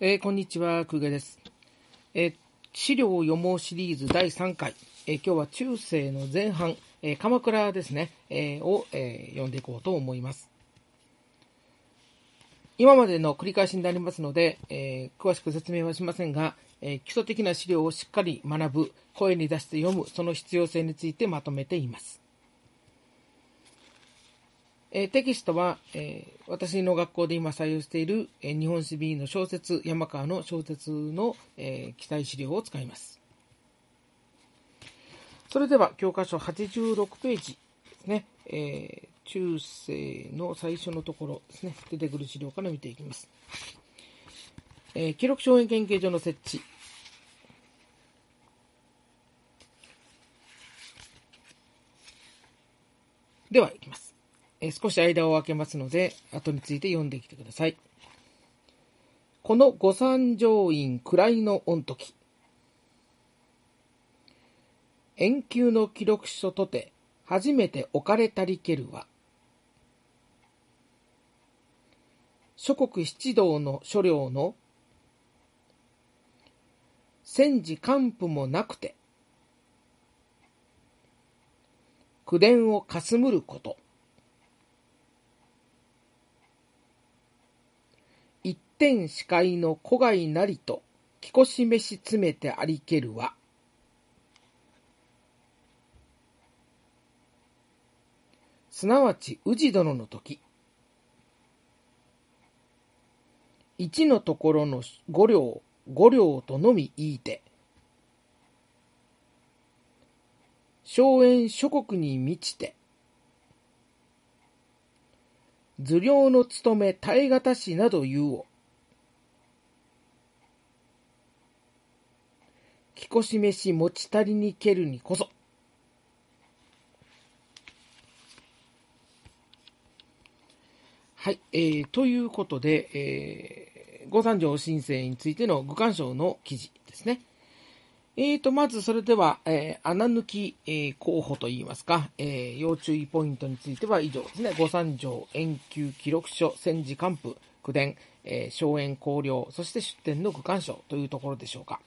えーこんにちは、久我です。えー資料を読もうシリーズ第3回、えー今日は中世の前半、えー鎌倉ですね、えーを、えー読んでいこうと思います。今までの繰り返しになりますので、えー詳しく説明はしませんが、えー基礎的な資料をしっかり学ぶ、声に出して読む、その必要性についてまとめています。えーテキストは、えー私の学校で今採用している、えー日本史 B の小説、山川の小説の、えー記載資料を使います。それでは教科書86ページですね、えー中世の最初のところですね、出てくる資料から見ていきます。えー記録証言研究所の設置。では、いきます。え少し間を空けますので、後について読んできてください。この御三条院位の御時、遠久の記録書とて、初めて置かれたりけるは、諸国七道の諸領の戦時完膚もなくて、口伝をかすむること。一点視界の古外なりと、きこしめし詰めてありけるは、すなわち氏殿の時、一のところの五両、五両とのみ言いて、荘園諸国に満ちて、頭領の務め耐え難しなど言うを。きこしめし持ち足りにけるにこそ。はい、えー、ということで、えー、御三条申請についての具干渉の記事ですね。えーと、まずそれでは、えー穴抜き、えー候補といいますか、えー要注意ポイントについては以上ですね。御三条、遠久記録書、戦時官府、口伝、えー荘園公領、そして出典の具干渉というところでしょうか。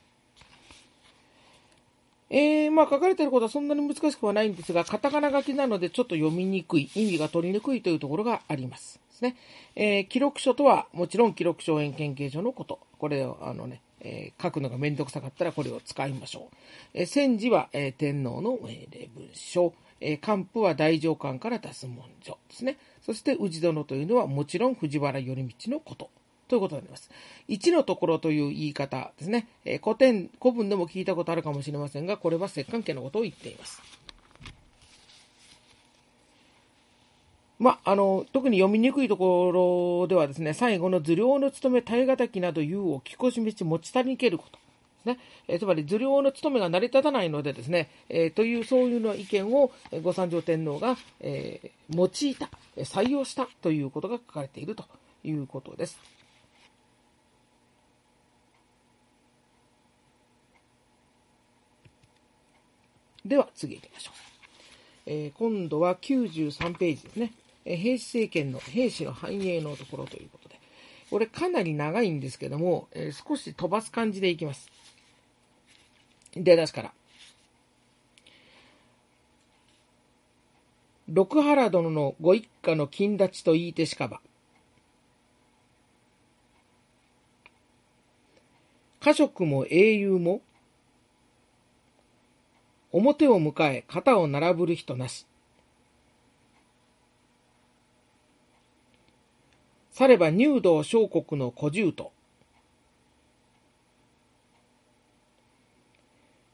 えーまあ書かれていることはそんなに難しくはないんですが、カタカナ書きなのでちょっと読みにくい、意味が取りにくいというところがあります。ですね。えー記録書とはもちろん記録書園研究所のこと。これを、あのね、えー書くのがめんどくさかったらこれを使いましょう。えー戦時は、え天皇の命令文書。えー官府は大上官から出す文書ですね。そして氏殿というのはもちろん藤原頼道のこと。ということになります。一のところという言い方ですね。え古典、古文でも聞いたことあるかもしれませんが、これは摂関家のことを言っています。まあ、あの、特に読みにくいところではですね、最後の頭領の務め耐え難きなど言うを聞こしめし持ち足りにけること。ね。えーつまり、頭領の務めが成り立たないのでですね、えーというそういうの意見を、御三条天皇が、えー用いた、採用したということが書かれているということです。では次行きましょう。えー今度は93ページですね。えー平氏政権の兵士の繁栄のところということで。これかなり長いんですけども、えー少し飛ばす感じでいきます。出だしから。六原殿のご一家の金立ちと言いてしかば。家職も英雄も、表を迎え肩を並ぶる人なし。されば入道小国の古獣と、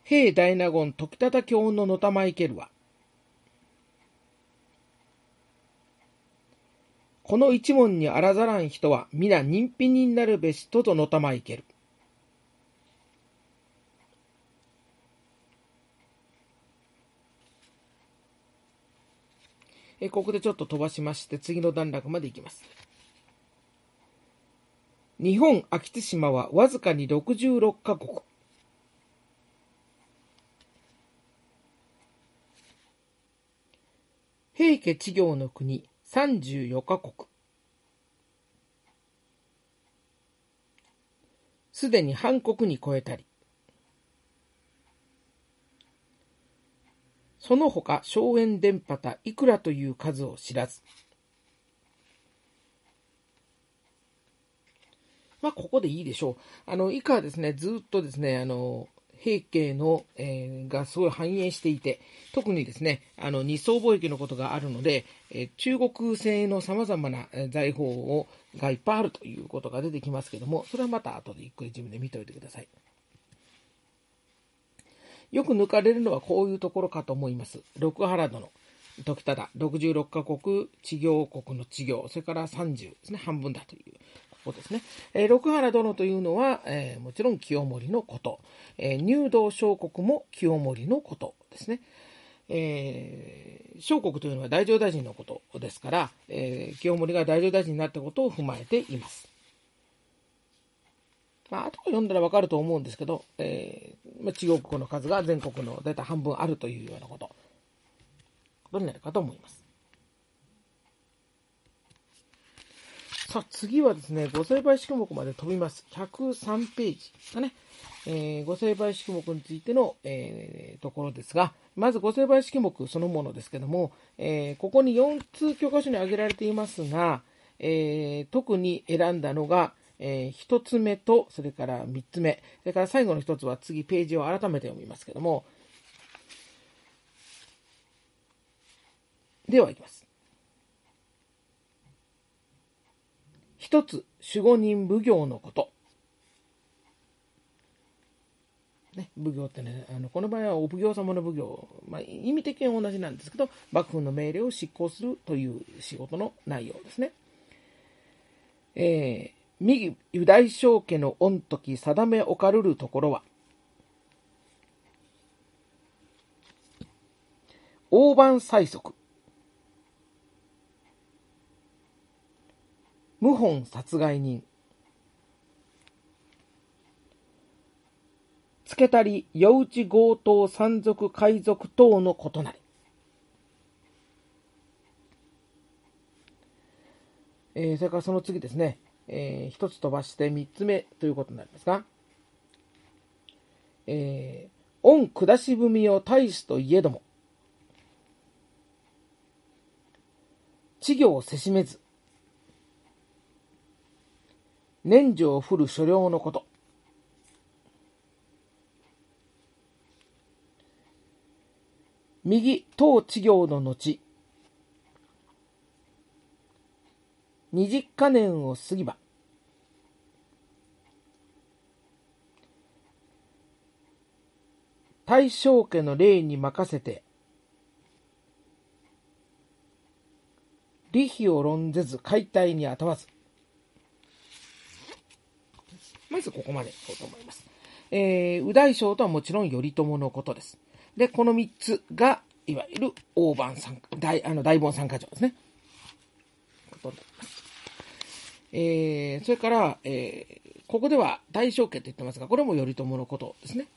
平大納言時忠教ののたまいけるわ。この一門にあらざらん人は皆人品になるべしととのたまいける。えここでちょっと飛ばしまして次の段落までいきます。日本秋津島はわずかに66カ国。平家地行の国34カ国。すでに半国に超えたり、その他、荘園電波たいくらという数を知らず。まあ、ここでいいでしょう。あの、以下はですね、ずっとですね、あの、平家の、えー、がすごい繁栄していて、特にですね、あの、二層貿易のことがあるので、えー、中国製の様々な財宝を、がいっぱいあるということが出てきますけども、それはまた後でゆっくり自分で見ておいてください。よく抜かれるのはこういうところかと思います。六原殿、時忠、66カ国、地行国の地行、それから30ですね、半分だという。ここですね。えー、六原殿というのは、えー、もちろん清盛のこと。えー、入道小国も清盛のことですね。えー、小国というのは大乗大臣のことですから、えー、清盛が大乗大臣になったことを踏まえています。まあ、後から読んだらわかると思うんですけど、えー、まあ、地国語の数が全国の大体半分あるというようなこと、ことになるかと思います。さあ、次はですね、五成倍式目まで飛びます。103ページかね。えー、五成倍式目についての、えー、ところですが、まず五成倍式目そのものですけども、えー、ここに4通教科書に挙げられていますが、えー、特に選んだのが、えー、1つ目と、それから3つ目、それから最後の1つは次ページを改めて読みますけども、では、いきます。一つ、守護人奉行のこと。ね、奉行ってね、あのこの場合はお奉行様の奉行、まあ、意味的には同じなんですけど、幕府の命令を執行するという仕事の内容ですね。えー、右ユダイ将家の御時定めおかるるところは、大番催促、謀反殺害人、つけたり、夜討ち強盗山賊海賊等のことなり。えー、それからその次ですね。えー、一つ飛ばして三つ目ということになりますが、えー、御下し踏を大すといえども、稚魚をせしめず、年中を降る所領のこと。右、当稚行の後、二十か年を過ぎば、大正家の霊に任せて、利費を論ぜず解体にあたわず。まずここまでいこうと思います。えー、右大将とはもちろん頼朝のことです。で、この三つが、いわゆる大番参加、大、あの、大盆参加条ですね。ことなります。えー、それから、えー、ここでは大正家と言ってますが、これも頼朝のことですね。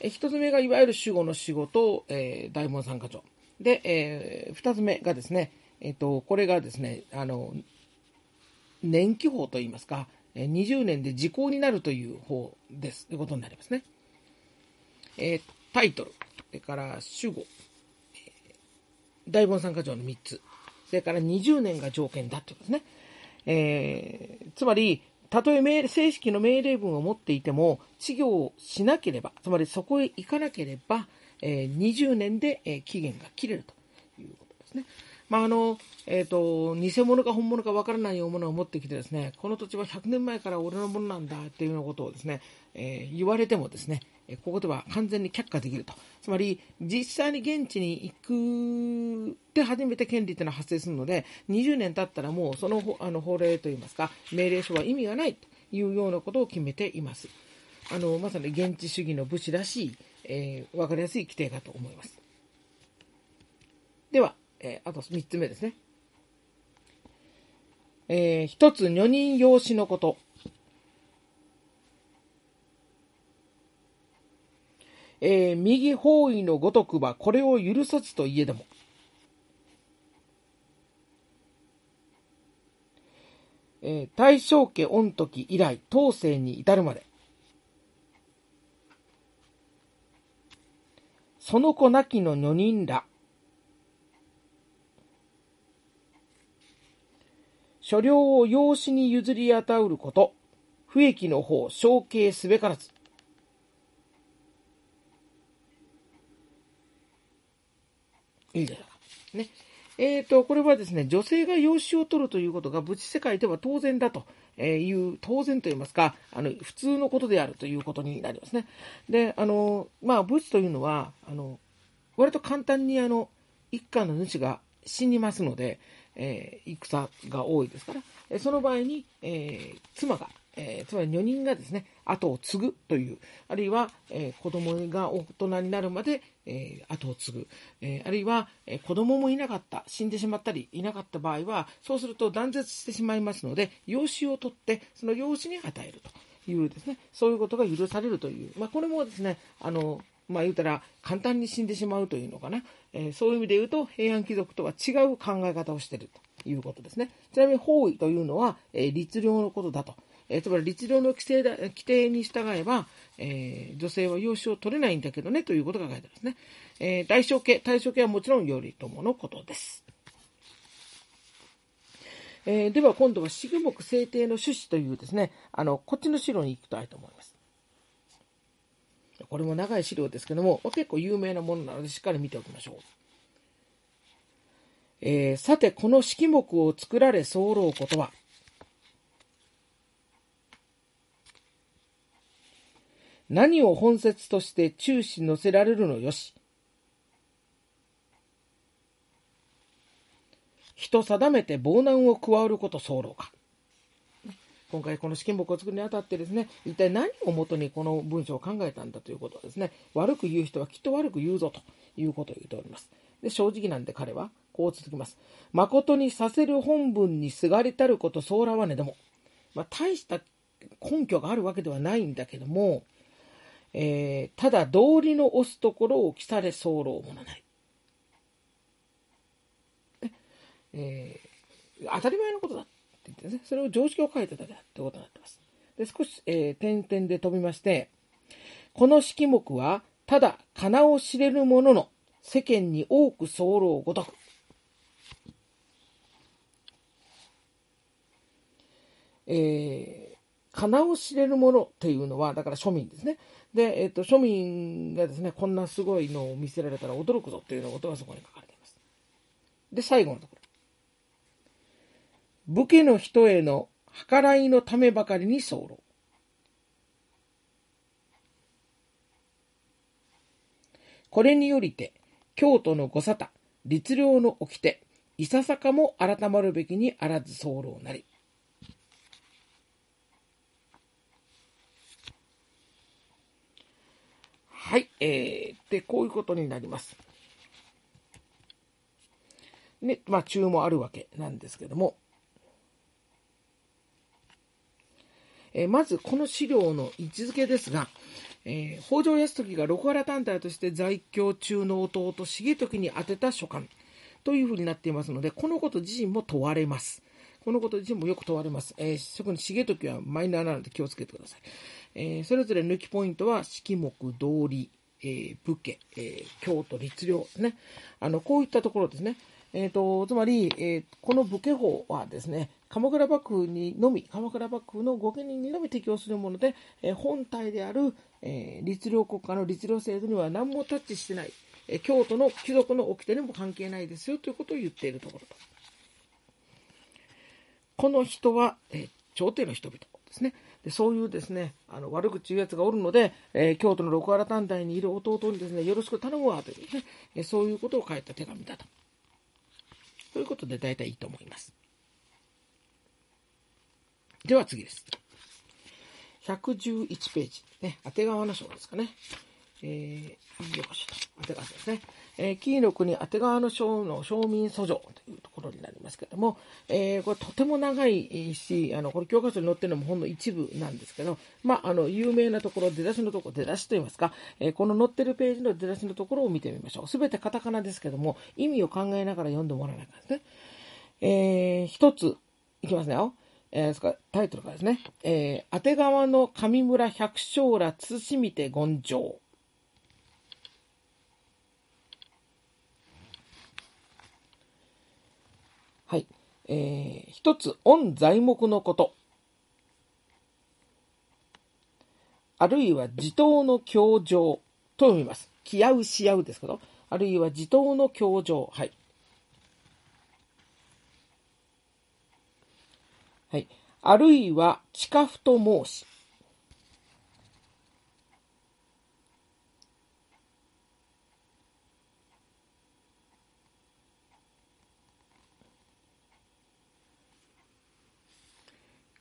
えー、一つ目がいわゆる守護の仕事、えー、大門参加長。で、えー、二つ目がですね、えっ、ー、と、これがですね、あの、年季法といいますか、20年で時効になるという方です。ということになりますね。えー、タイトル、それから守護、大門参加長の3つ、それから20年が条件だということですね。えー、つまり、たとえ命正式の命令文を持っていても、治療をしなければ、つまりそこへ行かなければ、えー、20年で、えー、期限が切れるということですね。まあ、あの、えっ、ー、と、偽物か本物かわからないようなものを持ってきてですね、この土地は100年前から俺のものなんだっていうようなことをですね、えー、言われてもですね、ここでは完全に却下できると。つまり、実際に現地に行くで初めて権利というのは発生するので、20年経ったらもうそのあの法令といいますか、命令書は意味がないというようなことを決めています。あの、まさに現地主義の武士らしい、えー、わかりやすい規定かと思います。では、えー、あと3つ目ですね。えー、一つ、女人養子のこと。えー、右方位のごとくばこれを許さずといえども、えー、大正家御時以来、当世に至るまで、その子なきの女人ら、所領を養子に譲り与うること、不益の方、承継すべからず。いいですか。ね。えっ、ー、と、これはですね、女性が養子を取るということが仏世界では当然だという、当然と言いますか、あの、普通のことであるということになりますね。で、あの、まあ、仏というのは、あの、割と簡単にあの、一家の主が死にますので、えー、戦が多いですから、その場合に、えー、妻が、えー、つまり女人がですね、後を継ぐという、あるいは、えー、子供が大人になるまで、えー、後を継ぐ、えー、あるいは、えー、子供もいなかった、死んでしまったりいなかった場合は、そうすると断絶してしまいますので、養子を取って、その養子に与えるというですね、そういうことが許されるという、まあ、これもですね、あの、まあ言うたら簡単に死んでしまうというのかな、えー、そういう意味で言うと平安貴族とは違う考え方をしているということですね。ちなみに法医というのは、えー、律令のことだと。えー、つまり律令の規定だ規定に従えば、えー、女性は養子を取れないんだけどねということが書いてあるんですね。えー、大正家、大正家はもちろん頼朝のことです。えー、では今度は重木制定の趣旨というですね、あの、こっちの城に行きたいと思います。これも長い資料ですけども、結構有名なものなのでしっかり見ておきましょう。えー、さて、この式目を作られ候ことは、何を本説として中止載せられるのよし。人定めて亡難を加わること候か。今回この試験簿を作るにあたってですね、一体何をもとにこの文章を考えたんだということはですね、悪く言う人はきっと悪く言うぞということを言っております。で、正直なんで彼はこう続きます。誠にさせる本文にすがりたることそうらわねでも、まあ、大した根拠があるわけではないんだけども、えー、ただ道理の押すところを来され候ものなり。えー、当たり前のことだって言ってね、それを常識を書いただけだってことになってます。で、少し、えー、点々で飛びまして、この式目は、ただ、かなを知れるものの、世間に多く候ごとく。えー、かなを知れるものっていうのは、だから庶民ですね。で、えっ、と、庶民がですね、こんなすごいのを見せられたら驚くぞっていうのことがそこに書かれています。で、最後のところ。武家の人への計らいのためばかりに候。これによりて、京都の御沙汰、律令の掟、いささかも改まるべきにあらず候なり。はい。えー、で、こういうことになります。ね、まあ、中もあるわけなんですけども、えー、まず、この資料の位置づけですが、えー、北条泰時が六原単体として在京中の弟、重時に宛てた書簡というふうになっていますので、このこと自身も問われます。このこと自身もよく問われます。えー、特に重時はマイナーなので気をつけてください。えー、それぞれ抜きポイントは、式目、道理、えー、武家、えー、京都、律令ね。あの、こういったところですね。えっ、ー、と、つまり、えー、この武家法はですね、鎌倉幕府にのみ、鎌倉幕府の御家人にのみ適用するもので、えー、本体である、えー、律令国家の律令制度には何もタッチしてない、えー、京都の貴族の掟にも関係ないですよということを言っているところと。この人は、え、朝廷の人々ですね。でそういうですね、あの悪口言うやつがおるので、えー、京都の六原単体にいる弟にですね、よろしく頼むわというね、えそういうことを書いた手紙だと。ということで大体いいと思います。では次です。111ページ。ね、当て川の章ですかね。えー、よいしょと。当て川ですね。えー、紀伊の国当て川の章の町民訴状というところになりますけども、えー、これとても長いし、あの、これ教科書に載ってるのもほんの一部なんですけど、まあ、あの、有名なところ、出だしのところ、出だしと言いますか、えー、この載ってるページの出だしのところを見てみましょう。すべてカタカナですけども、意味を考えながら読んでもらわないかですね。えー、一つ、いきますねよ。えー、タイトルがですね、えー、当て川の上村百姓ら慎みて権上。はい。えー、一つ、御材木のこと。あるいは地頭の教場と読みます。気合うし合うですけど、あるいは地頭の教場。はい。はい。あるいは、近ふと申し。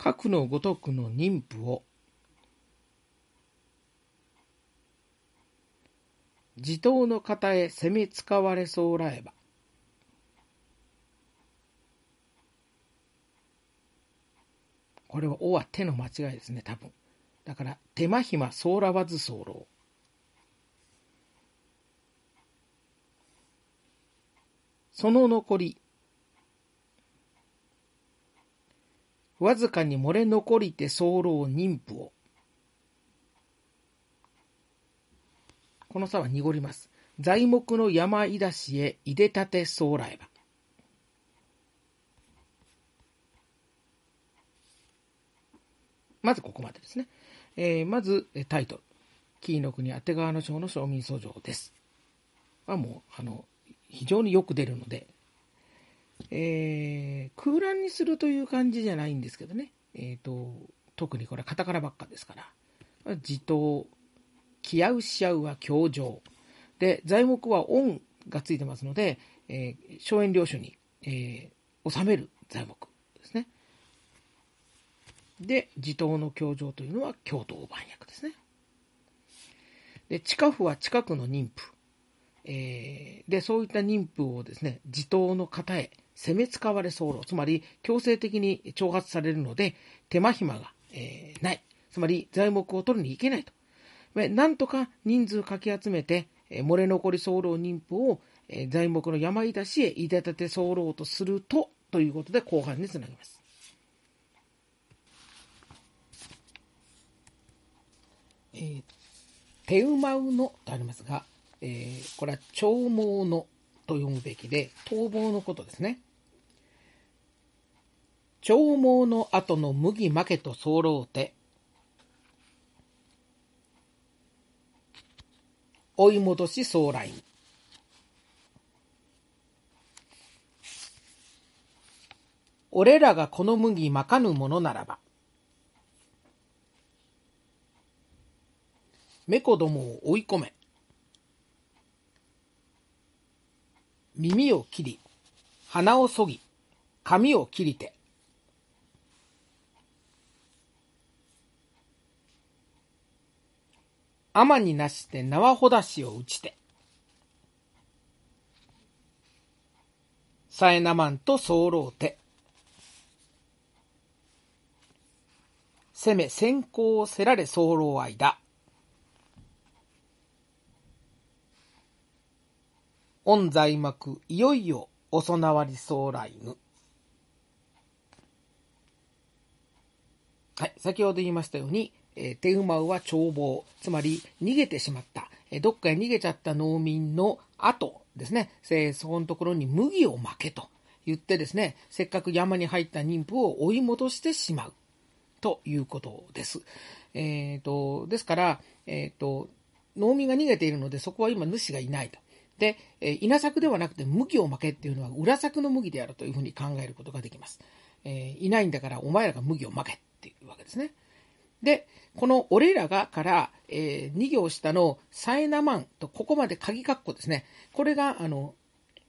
核のごとくの妊婦を地頭の方へ攻め使われそうらえばこれは「お」は手の間違いですね多分。だから手間暇そうらわず候。その残りわずかに漏れ残りて候妊婦をこの差は濁ります。材木の山いだしへいでたてそうらえば。まずここまでですね。えー、まずタイトル。紀伊の国当て川の町の町民訴状です。はもう、あの、非常によく出るので、えー、空欄にするという感じじゃないんですけどね。え、ー、と、特にこれカタカナばっかですから。自頭、気合うし合うは教場。で、材木は恩がついてますので、えー、荘園領主に、えー、収める材木ですね。で、地頭の教場というのは京都番役ですね。で、近府は近くの妊婦。えー、で、そういった妊婦をですね、地頭の方へ攻め使われ候、つまり強制的に挑発されるので、手間暇が、えー、ない。つまり材木を取りに行けないと。なんとか人数かき集めて、漏れ残り候妊婦をえ材木の山い出しへいでたて候とすると、ということで後半につなぎます。えー、手馬うのとありますが、えー、これは長毛のと読むべきで、逃亡のことですね。長毛の後の麦負けと候て、追い戻し総来俺らがこの麦まかぬものならば、猫どもを追い込め。耳を切り、鼻をそぎ、髪を切りて。天になして縄ほだしを打ちて。さえなまんと候て。攻め先行をせられ候間。御在幕いよいよお備わりそう来ぬ。はい、先ほど言いましたように、えー、手馬は逃亡、つまり逃げてしまった、え、どっかへ逃げちゃった農民の後ですね、えー、そこのところに麦を負けと言ってですね、せっかく山に入った妊婦を追い戻してしまうということです。えーと、ですから、えーと、農民が逃げているので、そこは今主がいないと。で、え、稲作ではなくて麦を負けっていうのは裏作の麦であるというふうに考えることができます。えー、いないんだからお前らが麦を負けっていうわけですね。で、この俺らがから、えー、2行下のさえなまんと、ここまで鍵括弧ですね。これが、あの、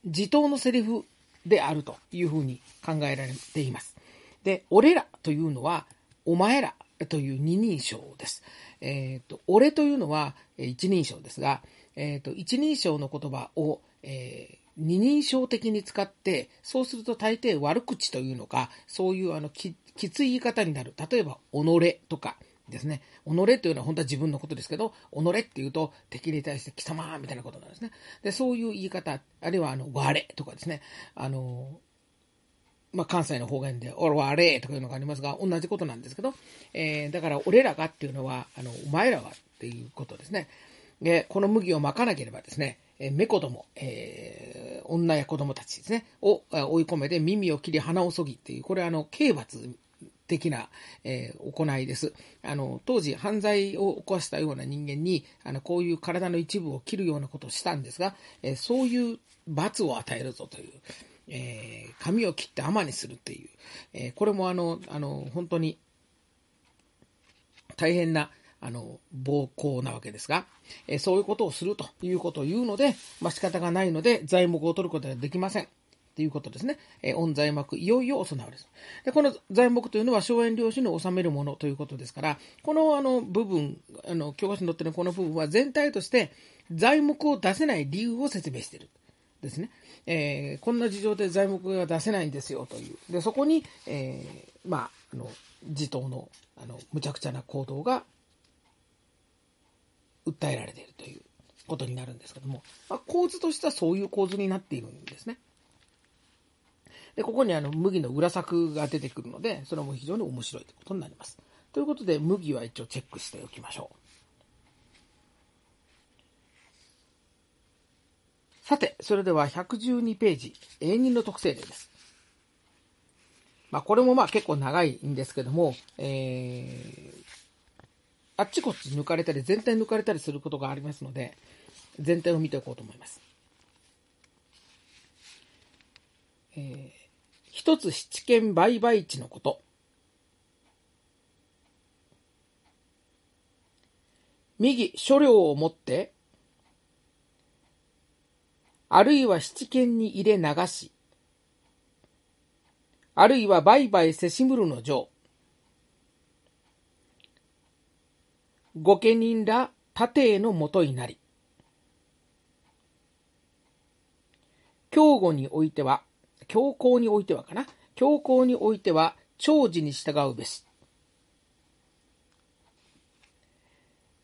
自頭のセリフであるというふうに考えられています。で、俺らというのは、お前らという二人称です。えっ、ー、と、俺というのは一人称ですが、えっ、ー、と、一人称の言葉を、えー、二人称的に使って、そうすると大抵悪口というのか、そういうあのききつい言い方になる。例えば、己とかですね。己というのは本当は自分のことですけど、己っていうと敵に対して貴様みたいなことなんですね。で、そういう言い方、あるいはあの、我とかですね。あの、まあ、関西の方言で、俺はあれとかいうのがありますが、同じことなんですけど、えー、だから俺らがっていうのは、あの、お前らがっていうことですね。で、この麦をまかなければですね、えー、猫ども、えー、女や子供たちですね、を追い込めて耳を切り鼻をそぎっていう、これはあの、刑罰的な、えー、行いです。あの、当時犯罪を起こしたような人間に、あの、こういう体の一部を切るようなことをしたんですが、えー、そういう罰を与えるぞという、えー、髪を切って甘にするっていう、えこれもあの、あの、本当に大変な、あの、暴行なわけですが、えそういうことをするということを言うので、まあ、仕方がないので、材木を取ることができません。ということですね。えー、御材木、いよいよ行われる。で、この材木というのは、荘園領主に収めるものということですから、このあの部分、あの、教科書に載っているこの部分は全体として、材木を出せない理由を説明している。ですね。えー、こんな事情で材木が出せないんですよという。で、そこに、えー、まあ、あの、自党の、あの、無茶苦茶な行動が、訴えられているということになるんですけども、まあ、構図としてはそういう構図になっているんですね。で、ここにあの麦の裏作が出てくるので、それも非常に面白いということになります。ということで、麦は一応チェックしておきましょう。さて、それでは112ページ、永人の特性例です。まあ、これもまあ結構長いんですけども、えー、あっちこっち抜かれたり、全体抜かれたりすることがありますので、全体を見ておこうと思います。えー一つ七軒売買地のこと。右所領を持って、あるいは七軒に入れ流し、あるいは売買せしむるの上。御家人ら盾へのもとになり、競合においては、強行においてはかな。強行においては、長寿に従うべし。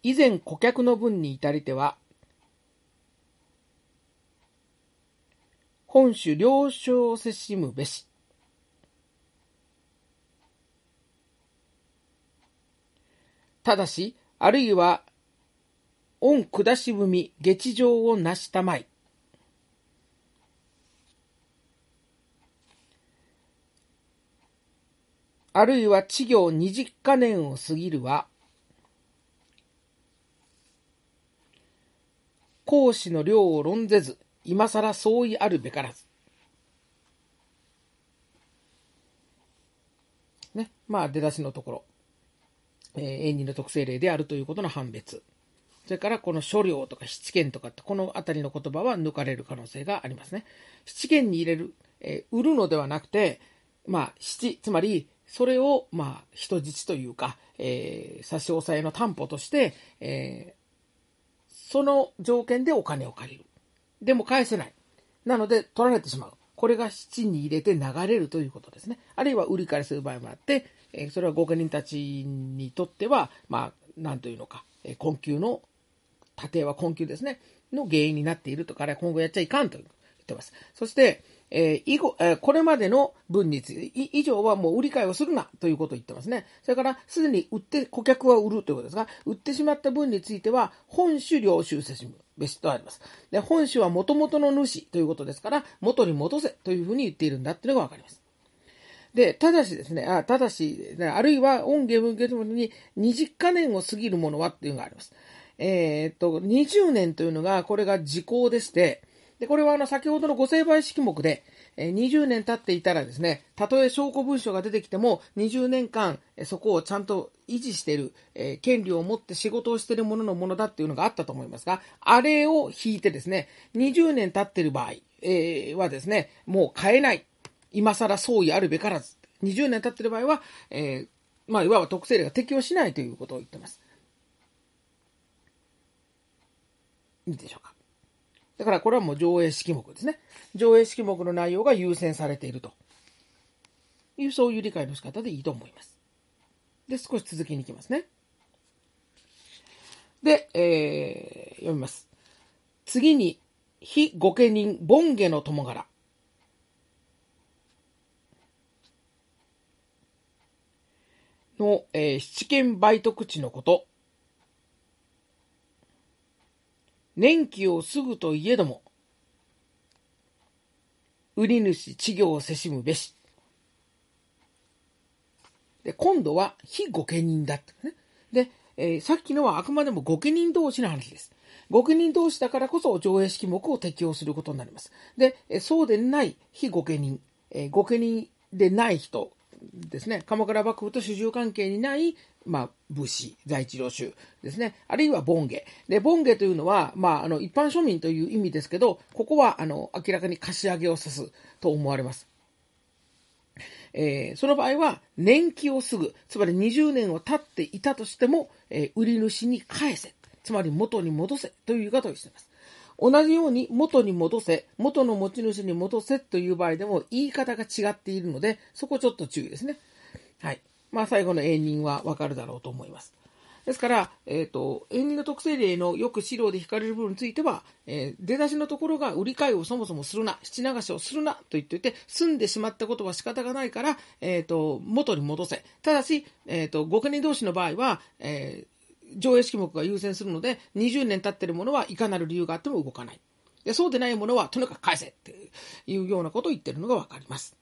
以前顧客の分に至りては、本種了承せしむべし。ただし、あるいは、恩下し踏み、下上をなしたまい。あるいは稚業二十か年を過ぎるは、講師の量を論ぜず、今更相違あるべからず。ね。まあ、出だしのところ。えー、縁人の特性例であるということの判別。それから、この諸領とか七権とかって、このあたりの言葉は抜かれる可能性がありますね。七権に入れる、えー、売るのではなくて、まあ、七、つまり、それを、まあ、人質というか、えー、差し押さえの担保として、えー、その条件でお金を借りる。でも返せない。なので、取られてしまう。これが七に入れて流れるということですね。あるいは売り買いする場合もあって、えー、それは御家人たちにとっては、まあ、なんというのか、えー、困窮の、家庭は困窮ですね、の原因になっているとから、今後やっちゃいかんと言ってます。そして、えー、以後、えー、これまでの分について、以上はもう売り買いをするなということを言ってますね。それから、すでに売って、顧客は売るということですが、売ってしまった分については、本種領収せしむ。別とあります。で、本種は元々の主ということですから、元に戻せというふうに言っているんだっていうのがわかります。で、ただしですね、あただし、あるいは、音芸文芸ともに20カ年を過ぎるものはっていうのがあります。えー、っと、20年というのが、これが時効でして、で、これはあの、先ほどのご成敗式目で、え20年経っていたらですね、たとえ証拠文書が出てきても、20年間、そこをちゃんと維持している、え権利を持って仕事をしているもののものだっていうのがあったと思いますが、あれを引いてですね、20年経っている場合、えはですね、もう変えない。今更相違あるべからず。20年経っている場合は、えまあ、いわば特性例が適用しないということを言ってます。いいでしょうか。だからこれはもう上映式目ですね。上映式目の内容が優先されているという、そういう理解の仕方でいいと思います。で、少し続きに行きますね。で、えー、読みます。次に、非御家人、凡家の友柄。の、えー、七軒売得地のこと年季をすぐといえども、売り主稚業をせしむべし。で、今度は非御家人だってね。で、えー、さっきのはあくまでも御家人同士の話です。御家人同士だからこそ上映式目を適用することになります。で、そうでない非御家人、えー、御家人でない人ですね、鎌倉幕府と主従関係にない、まあ、武士、在地領主ですね、あるいは盆下。で、盆下というのは、まあ、あの、一般庶民という意味ですけど、ここは、あの、明らかに貸し上げを指すと思われます。えー、その場合は、年季をすぐ、つまり20年を経っていたとしても、えー、売り主に返せ、つまり元に戻せという言い方をしています。同じように元に戻せ、元の持ち主に戻せという場合でも言い方が違っているので、そこちょっと注意ですね。はい。まあ最後の永人はわかるだろうと思います。ですから、えっ、ー、と、永人の特性例のよく資料で引かれる部分については、えー、出だしのところが売り買いをそもそもするな、七流しをするなと言っていて、済んでしまったことは仕方がないから、えっ、ー、と、元に戻せ。ただし、えっ、と、ご家人同士の場合は、え上映式目が優先するので、20年経ってるものはいかなる理由があっても動かない。でそうでないものはとにかく返せっていうようなことを言ってるのがわかります。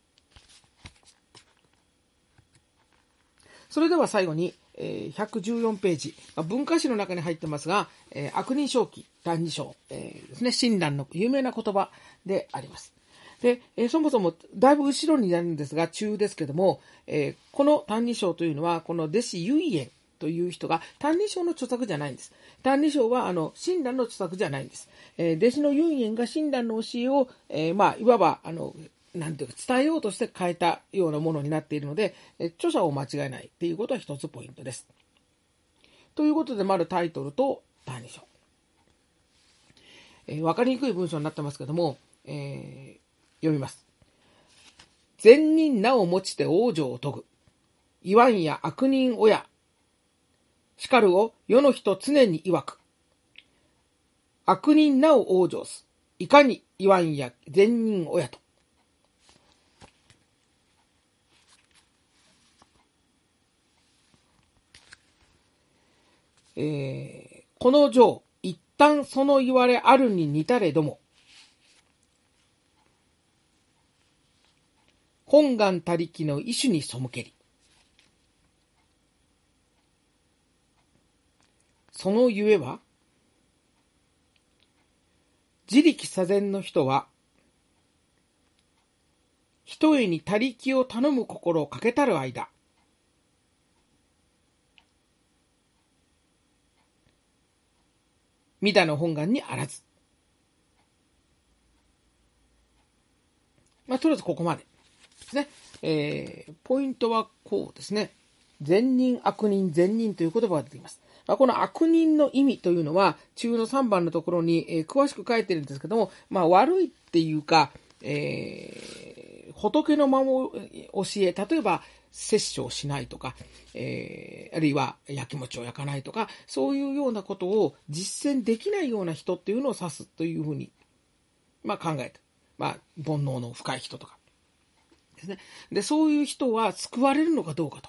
それでは最後に、えー、114ページ、ま文化史の中に入ってますが、えー、悪人正気、歎異抄、えー、ですね、親鸞の有名な言葉であります。で、えー、そもそもだいぶ後ろになるんですが、中ですけども、えー、この歎異抄というのは、この弟子唯円という人が、歎異抄の著作じゃないんです。歎異抄は、あの、親鸞の著作じゃないんです。えー、弟子の唯円が親鸞の教えを、えー、まあ、いわば、あの、なんていうか、伝えようとして変えたようなものになっているので、著者を間違えないっていうことは一つポイントです。ということで、まるタイトルと歎異抄。えー、わかりにくい文章になってますけども、えー、読みます。善人名を持ちて往生を遂ぐ。言わんや悪人親。しかるを世の人常に曰く。悪人名を往生す。いかに言わんや善人親と。えー、この情、一旦その言われあるに似たれども、本願他力の意種に背けり。そのゆえは、自力左遷の人は、一重に他力を頼む心をかけたる間、三田の本願にあらず。まあ、とりあえずここまで。ですね。えー、ポイントはこうですね。善人、悪人、善人という言葉が出ています。まあ、この悪人の意味というのは、中の3番のところに、えー、詳しく書いてるんですけども、まあ、悪いっていうか、えー、仏のまま教え、例えば、摂取をしないとか、えー、あるいは焼き餅を焼かないとか、そういうようなことを実践できないような人っていうのを指すというふうに、まあ考えて。まあ、煩悩の深い人とか。ですね。で、そういう人は救われるのかどうかと。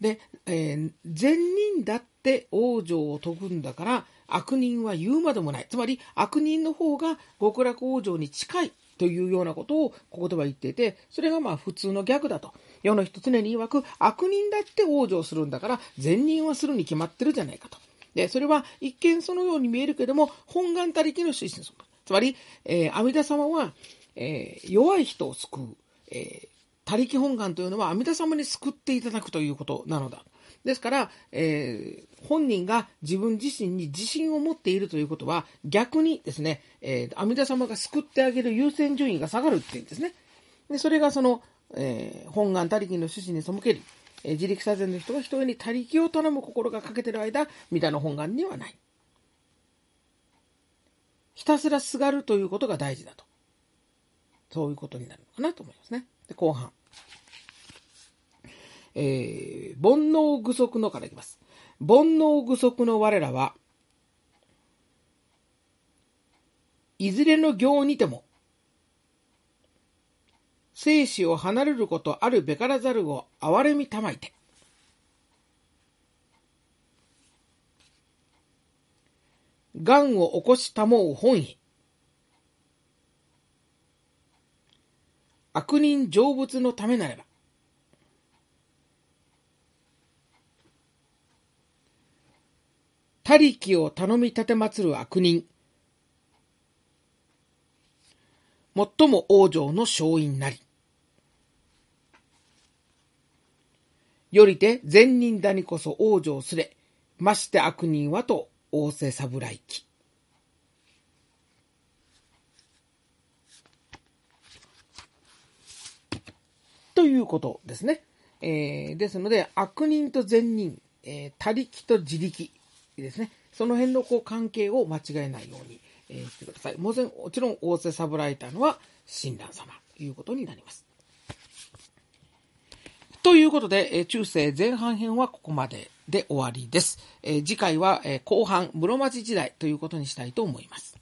で、えー、善人だって往生を解くんだから、悪人は言うまでもない。つまり、悪人の方が極楽往生に近いというようなことをここでは言っていて、それがまあ普通の逆だと。世の人常に曰く、悪人だって往生するんだから、善人はするに決まってるじゃないかと。で、それは一見そのように見えるけども、本願たりきの出身つまり、えー、阿弥陀様は、えー、弱い人を救う、えー、他力本願というのは阿弥陀様に救っていただくということなのだ。ですから、えー、本人が自分自身に自信を持っているということは、逆にですね、えー、阿弥陀様が救ってあげる優先順位が下がるっていうんですね。で、それがその、えー、本願他力の趣旨に背けり、えー、自力左遷の人が人に他力を頼む心が欠けてる間、三田の本願にはない。ひたすらすがるということが大事だと。そういうことになるのかなと思いますね。で、後半。えー、煩悩具足のからいきます。煩悩具足の我らは、いずれの行にても、生死を離れることあるべからざるを憐れみたまいて、癌を起こしたもう本意。悪人成仏のためならば、他力を頼み立て祭る悪人。最も王女の勝因なり。よりて善人だにこそ往生すれ、まして悪人はと仰せ侍き。ということですね。えー、ですので、悪人と善人、えー、他力と自力ですね。その辺のこう関係を間違えないように、えー、してください。もちろん、もちろん、仰せ侍いたのは親鸞様ということになります。ということで、え中世前半編はここまでで終わりです。え次回は、え後半、室町時代ということにしたいと思います。